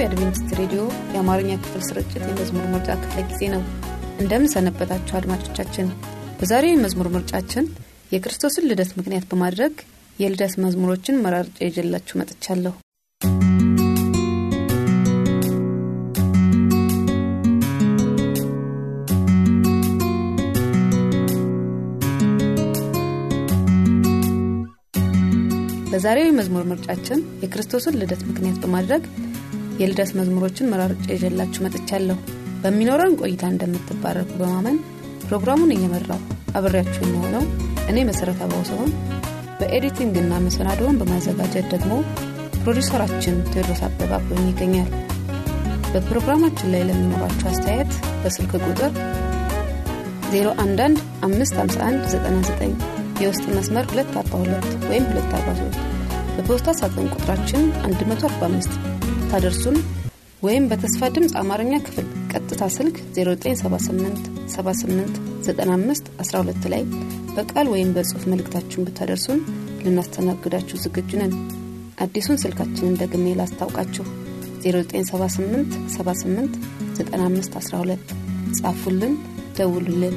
የአድቬንቲስት ሬዲዮ የአማርኛ ክፍል ስርጭት የመዝሙር ምርጫ ክፍለ ጊዜ ነው። እንደምን ሰነበታችሁ አድማጮቻችን። በዛሬው የመዝሙር ምርጫችን የክርስቶስን ልደት ምክንያት በማድረግ የልደት መዝሙሮችን መራርጬ ይዤላችሁ መጥቻለሁ። በዛሬው የመዝሙር ምርጫችን የክርስቶስን ልደት ምክንያት በማድረግ የልደት መዝሙሮችን መራርጬ ይዤላችሁ መጥቻለሁ። በሚኖረን ቆይታ እንደምትባረኩ በማመን ፕሮግራሙን እየመራው አብሬያችሁ የሆነው እኔ መሰረት አባው ሲሆን በ editing ና መሰናዶውን በማዘጋጀት ደግሞ ፕሮዲውሰራችን ቴዎድሮስ አበባ አብሮኝ ይገኛል። በፕሮግራማችን ላይ ለሚኖራችሁ አስተያየት በስልክ ቁጥር 011 551 የውስጥ መስመር 242 ወይም 243 በፖስታ ሳጥን ቁጥራችን 145 ታደርሱን ወይም በተስፋ ድምፅ አማርኛ ክፍል ቀጥታ ስልክ 0978 78 95 12 ላይ በቃል ወይም በጽሑፍ መልእክታችሁን ብታደርሱን ልናስተናግዳችሁ ዝግጁ ነን። አዲሱን ስልካችንን ደግሜ ላስታውቃችሁ 0978 78 95 12 ጻፉልን፣ ደውሉልን።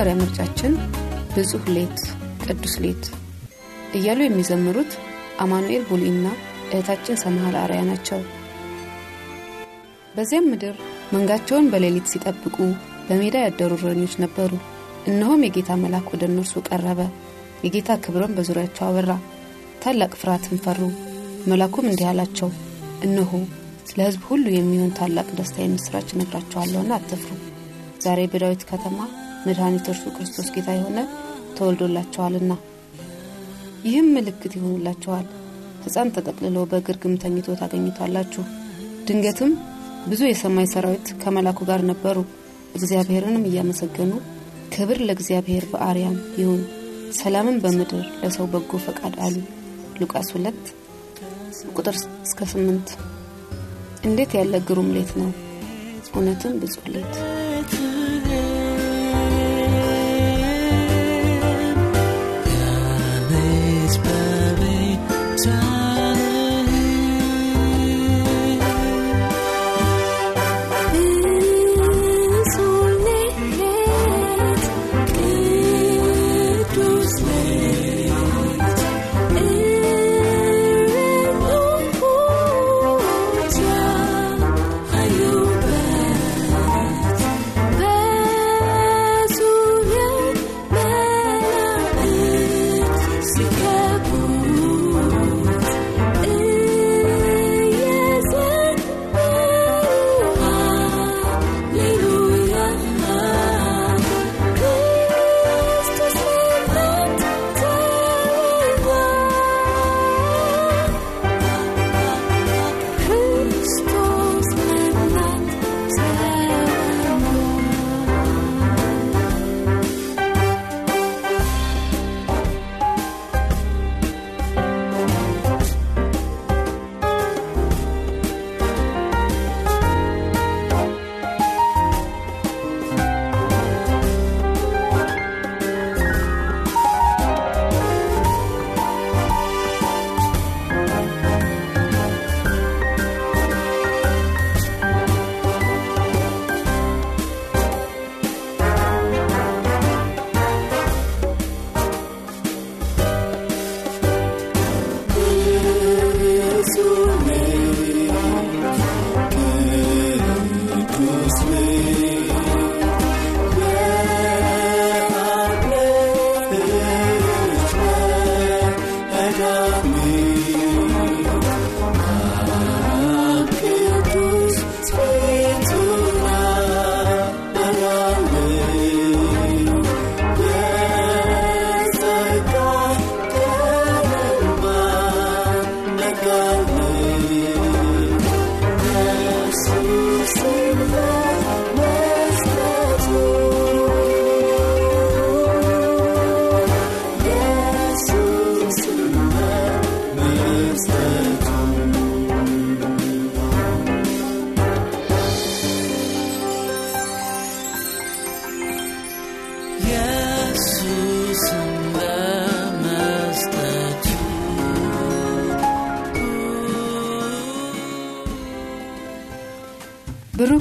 የመጀመሪያ ምርጫችን ብጹህ ሌት ቅዱስ ሌት እያሉ የሚዘምሩት አማኑኤል ቡሊና እህታችን ሰምሃል አርያ ናቸው። በዚያም ምድር መንጋቸውን በሌሊት ሲጠብቁ በሜዳ ያደሩ እረኞች ነበሩ። እነሆም የጌታ መልአክ ወደ እነርሱ ቀረበ፣ የጌታ ክብርም በዙሪያቸው አበራ። ታላቅ ፍርሃትን ፈሩ። መልአኩም እንዲህ አላቸው፣ እነሆ ለሕዝብ ሁሉ የሚሆን ታላቅ ደስታ የምስራች እነግራችኋለሁና አትፍሩ። ዛሬ በዳዊት ከተማ መድኃኒት እርሱ ክርስቶስ ጌታ የሆነ ተወልዶላችኋልና። ይህም ምልክት ይሆንላችኋል፣ ሕፃን ተጠቅልሎ በግርግም ተኝቶ ታገኙታላችሁ። ድንገትም ብዙ የሰማይ ሰራዊት ከመላኩ ጋር ነበሩ፣ እግዚአብሔርንም እያመሰገኑ ክብር ለእግዚአብሔር በአርያም ይሁን፣ ሰላምን በምድር ለሰው በጎ ፈቃድ አሉ። ሉቃስ 2 ቁጥር እስከ 8 እንዴት ያለ ግሩም ሌት ነው! እውነትም ብጹህ ሌት።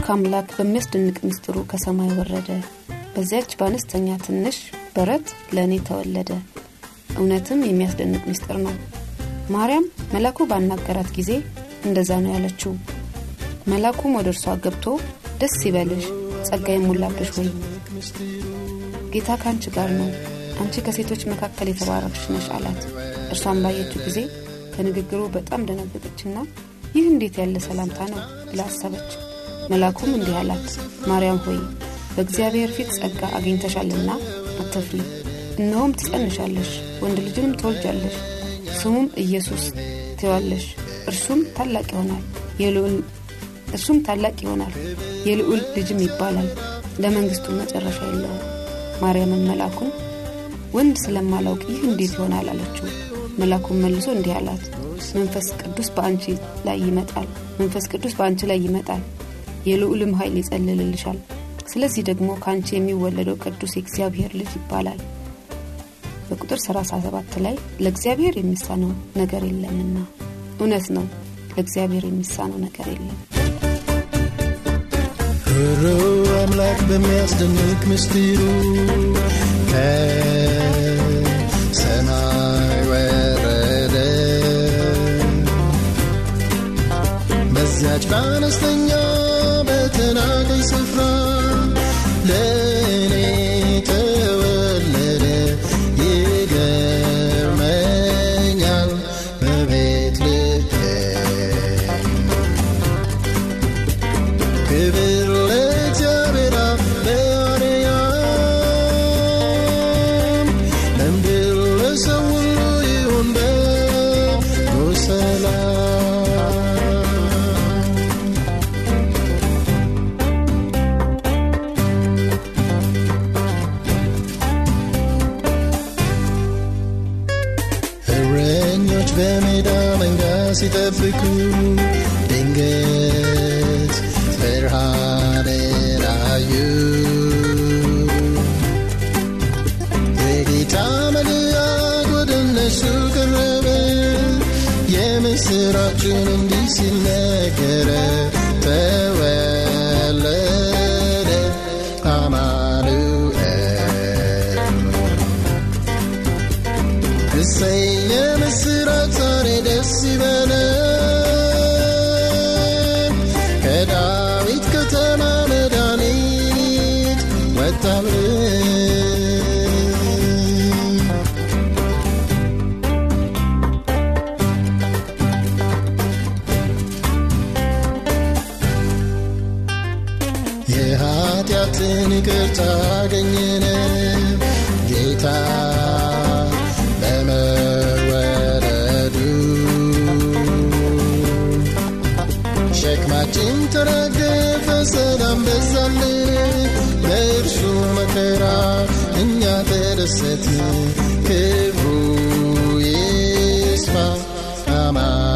አምላክ በሚያስደንቅ ምስጢሩ ከሰማይ ወረደ። በዚያች በአነስተኛ ትንሽ በረት ለእኔ ተወለደ። እውነትም የሚያስደንቅ ምስጢር ነው። ማርያም መላኩ ባናገራት ጊዜ እንደዛ ነው ያለችው። መላኩም ወደ እርሷ ገብቶ ደስ ይበልሽ ጸጋ የሞላብሽ ወይ? ጌታ ከአንቺ ጋር ነው። አንቺ ከሴቶች መካከል የተባረክሽ ነሽ አላት። እርሷን ባየችው ጊዜ ከንግግሩ በጣም ደነገጠችና ይህ እንዴት ያለ ሰላምታ ነው ብላ አሰበች መላኩም እንዲህ አላት ማርያም ሆይ በእግዚአብሔር ፊት ጸጋ አግኝተሻልና አትፍሪ። እነሆም ትጸንሻለሽ ወንድ ልጅንም ትወልጃለሽ ስሙም ኢየሱስ ትዋለሽ እርሱም ታላቅ ይሆናል እርሱም ታላቅ ይሆናል የልዑል ልጅም ይባላል ለመንግስቱ መጨረሻ የለውም። ማርያምን መላኩን ወንድ ስለማላውቅ ይህ እንዴት ይሆናል? አለችው። መላኩን መልሶ እንዲህ አላት መንፈስ ቅዱስ በአንቺ ላይ ይመጣል መንፈስ ቅዱስ በአንቺ ላይ ይመጣል የልዑልም ኃይል ይጸልልልሻል። ስለዚህ ደግሞ ከአንቺ የሚወለደው ቅዱስ የእግዚአብሔር ልጅ ይባላል። በቁጥር 37 ላይ ለእግዚአብሔር የሚሳነው ነገር የለምና። እውነት ነው ለእግዚአብሔር የሚሳነው ነገር የለም። ሩ አምላክ በሚያስደንቅ ምስጢሩ ከሰማይ ወረደ። በዚያች በአነስተኛ ለእኔ የምስራችን እንዲህ evu yisfa amah.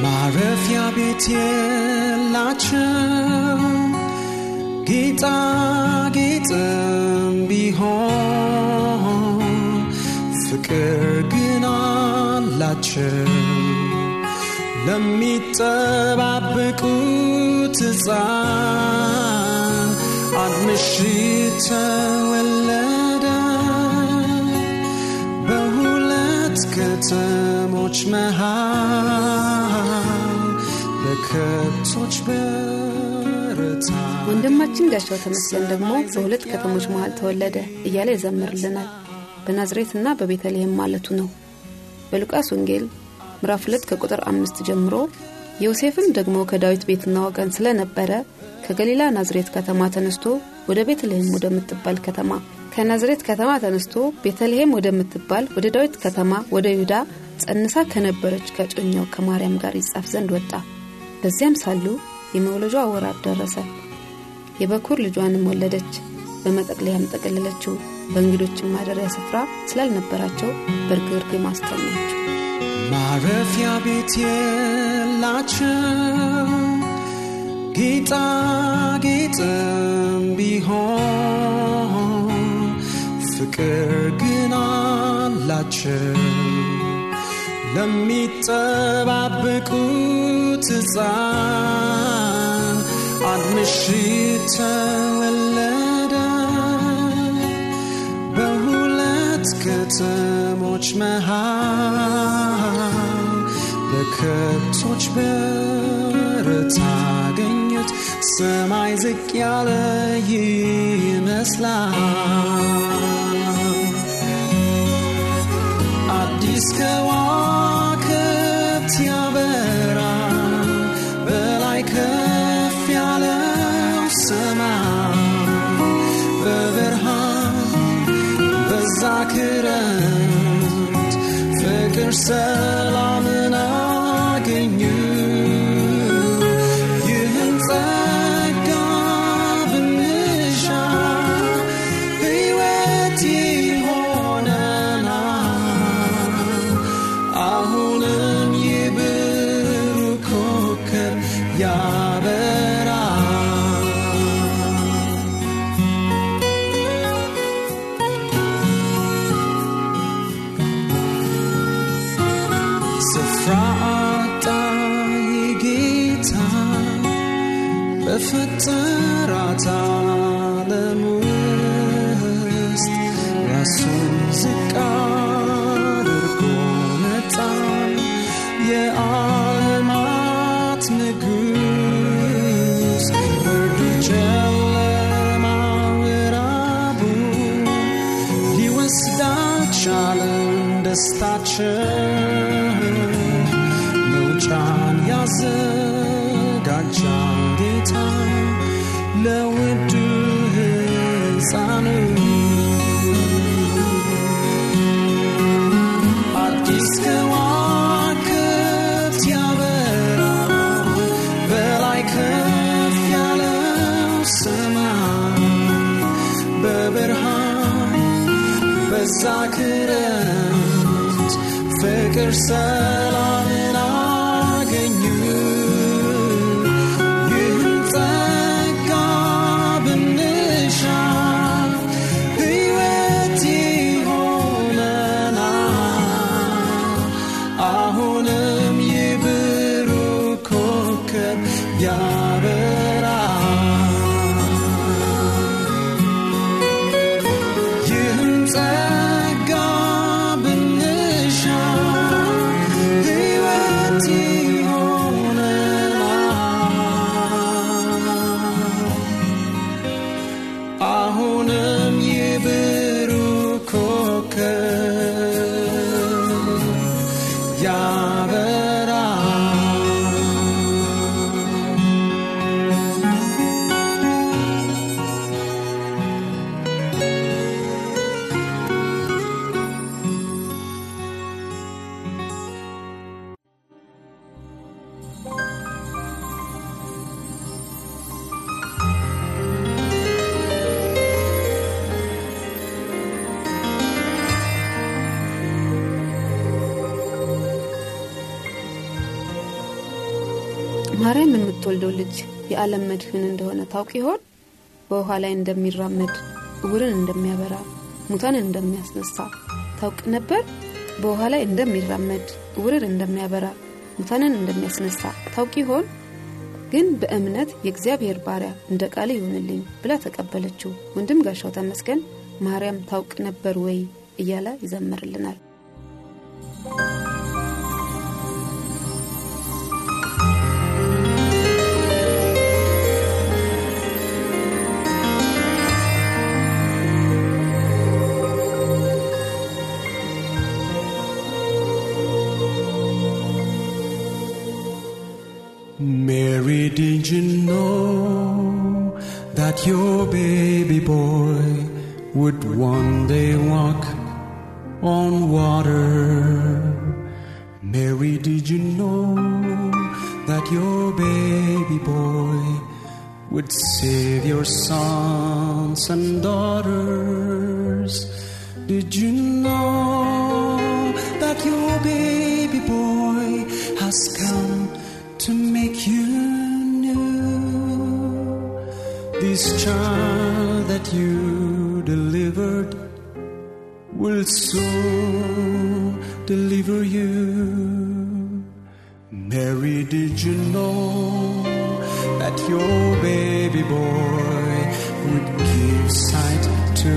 ቤት የላቸው ጌጣጌጥም ቢሆን ፍቅር ግን አላቸው ለሚጠባበቁት ሕፃን አንድ ምሽት ተወለደ በሁለት ከተሞች መሃል በከብቶች በረታ ወንድማችን ጋሻው ተመስገን ደግሞ በሁለት ከተሞች መሃል ተወለደ እያለ ይዘምርልናል። በናዝሬትና በቤተልሔም ማለቱ ነው። በሉቃስ ወንጌል ምዕራፍ 2 ከቁጥር አምስት ጀምሮ ዮሴፍም ደግሞ ከዳዊት ቤትና ወገን ስለነበረ ከገሊላ ናዝሬት ከተማ ተነስቶ ወደ ቤተልሔም ወደምትባል ከተማ ከናዝሬት ከተማ ተነስቶ ቤተልሔም ወደምትባል ወደ ዳዊት ከተማ ወደ ይሁዳ ጸንሳ ከነበረች ከጮኛው ከማርያም ጋር ይጻፍ ዘንድ ወጣ በዚያም ሳሉ የመውለጇ ወራት ደረሰ። የበኩር ልጇንም ወለደች። በመጠቅለያም ጠቀለለችው። በእንግዶችም ማደሪያ ስፍራ ስላልነበራቸው በርግርግም አስተኛችው ማረፊያ ቤት የላቸው ጌጣጌጥም ቢሆን ፍቅር ግን አላቸው ለሚጠባበቁት ሕፃን አንድ ምሽት ተወለደ በሁለት ከተሞች መሃል በከብቶች በረት አገኙት ሰማይ ዝቅ ያለ ይመስላል። አዲስ ከዋክብት ፍቅር ስፍራ አጣ ጌታ በፈጠራት ዓለም ውስጥ ራሱን ዝቅ አድርጎ መጣ። የዓለማት ንጉሥ ብርዱ ጨለማ ምዕራቡ በብርሃን በዛ ክረምት ፍቅር ሰላምን የምትወልደው ልጅ የዓለም መድህን እንደሆነ ታውቅ ይሆን? በውኃ ላይ እንደሚራመድ እውርን እንደሚያበራ ሙታንን እንደሚያስነሳ ታውቅ ነበር? በውኃ ላይ እንደሚራመድ እውርን እንደሚያበራ ሙታንን እንደሚያስነሳ ታውቅ ይሆን? ግን በእምነት የእግዚአብሔር ባሪያ እንደ ቃል ይሆንልኝ ብላ ተቀበለችው። ወንድም ጋሻው ተመስገን ማርያም ታውቅ ነበር ወይ እያለ ይዘምርልናል። would one day walk on water? Mary, did you know that your baby boy would save your sons and daughters? Did you know that your baby boy has come to make you new? This child that you delivered will soon deliver you. Mary, did you know that your baby boy would give sight to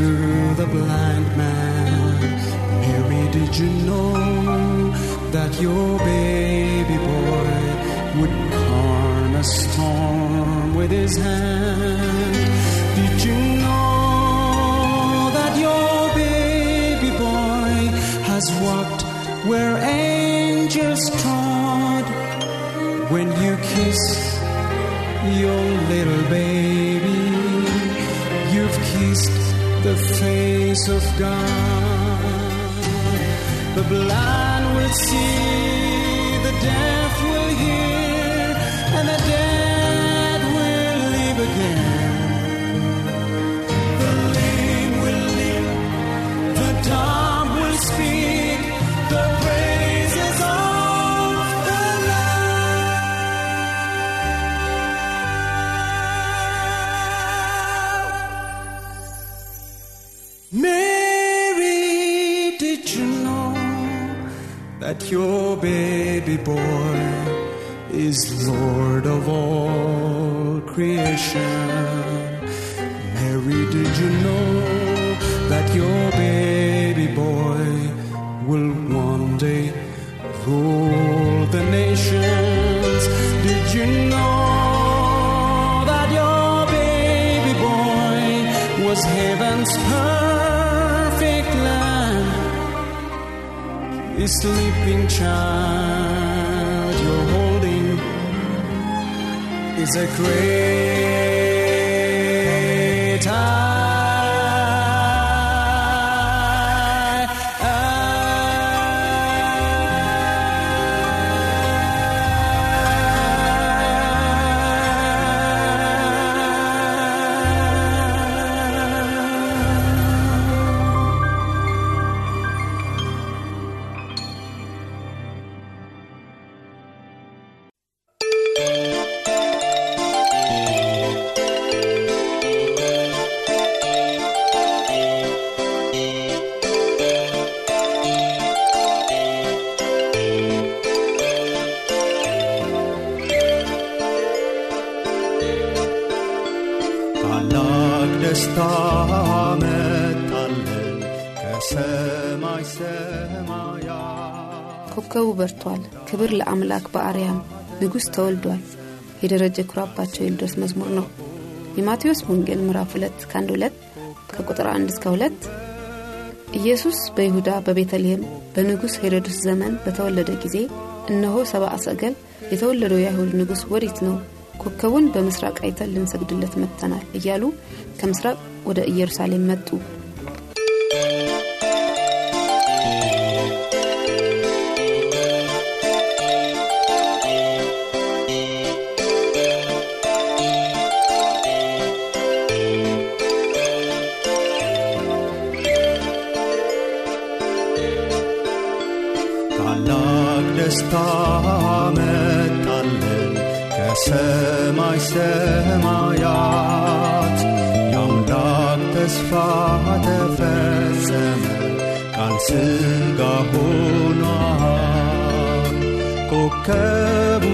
the blind man? Mary, did you know that your baby boy would calm a storm with his hand? When you kiss your little baby, you've kissed the face of God. The blind will see, The sleeping child you're holding is a great ታላቅ ደስታ መጣለን ከሰማይ ሰማያት ኮከቡ በርቷል፣ ክብር ለአምላክ በአርያም ንጉሥ ተወልዷል። የደረጀ ኩራባቸው የልደት መዝሙር ነው። የማቴዎስ ወንጌል ምዕራፍ 2 ከአንድ 2 ከቁጥር 1 እስከ 2 ኢየሱስ በይሁዳ በቤተልሔም በንጉሥ ሄሮድስ ዘመን በተወለደ ጊዜ እነሆ ሰብአ ሰገል የተወለደው የአይሁድ ንጉሥ ወዴት ነው? ኮከቡን በምስራቅ አይተን ልንሰግድለት መጥተናል እያሉ ከምስራቅ ወደ ኢየሩሳሌም መጡ። ታላቅ ደስታ መጣለን ከሰማይ ሰማያት የአምላክ ተስፋ ተፈጸመ ቃል ሥጋ ሆኗል ኮከቡ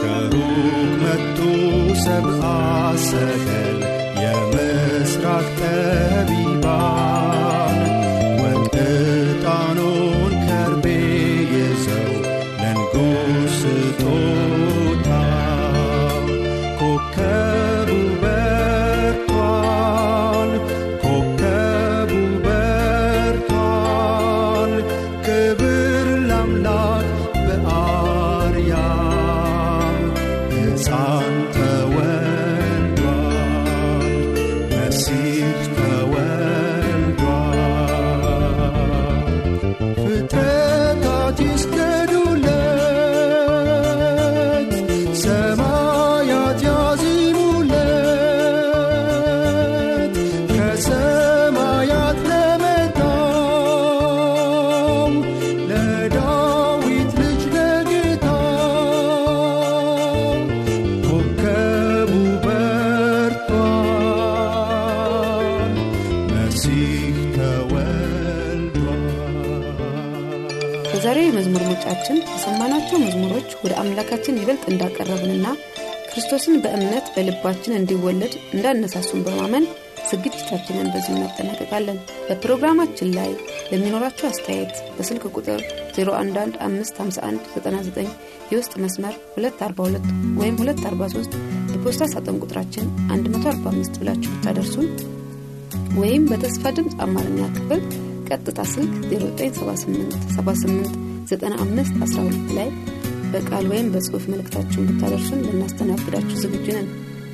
ከሩቅ መጡ ሰብአ ሰገል ወደ አምላካችን ይበልጥ እንዳቀረብንና ክርስቶስን በእምነት በልባችን እንዲወለድ እንዳነሳሱን በማመን ዝግጅታችንን በዚሁ እናጠናቀቃለን። በፕሮግራማችን ላይ ለሚኖራቸው አስተያየት በስልክ ቁጥር 01155199 የውስጥ መስመር 242 ወይም 243 የፖስታ ሳጥን ቁጥራችን 145 ብላችሁ ብታደርሱን ወይም በተስፋ ድምፅ አማርኛ ክፍል ቀጥታ ስልክ 0978789512 ላይ በቃል ወይም በጽሑፍ መልእክታችሁን ብታደርሱን ልናስተናግዳችሁ ዝግጁ ነን።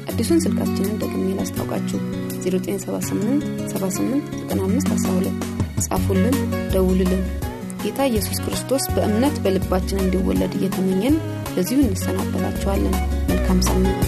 አዲሱን ስልካችንን ደግሜ ላስታውቃችሁ። 0978789512 ጻፉልን ደውሉልን። ጌታ ኢየሱስ ክርስቶስ በእምነት በልባችን እንዲወለድ እየተመኘን በዚሁ እንሰናበታችኋለን። መልካም ሳምንት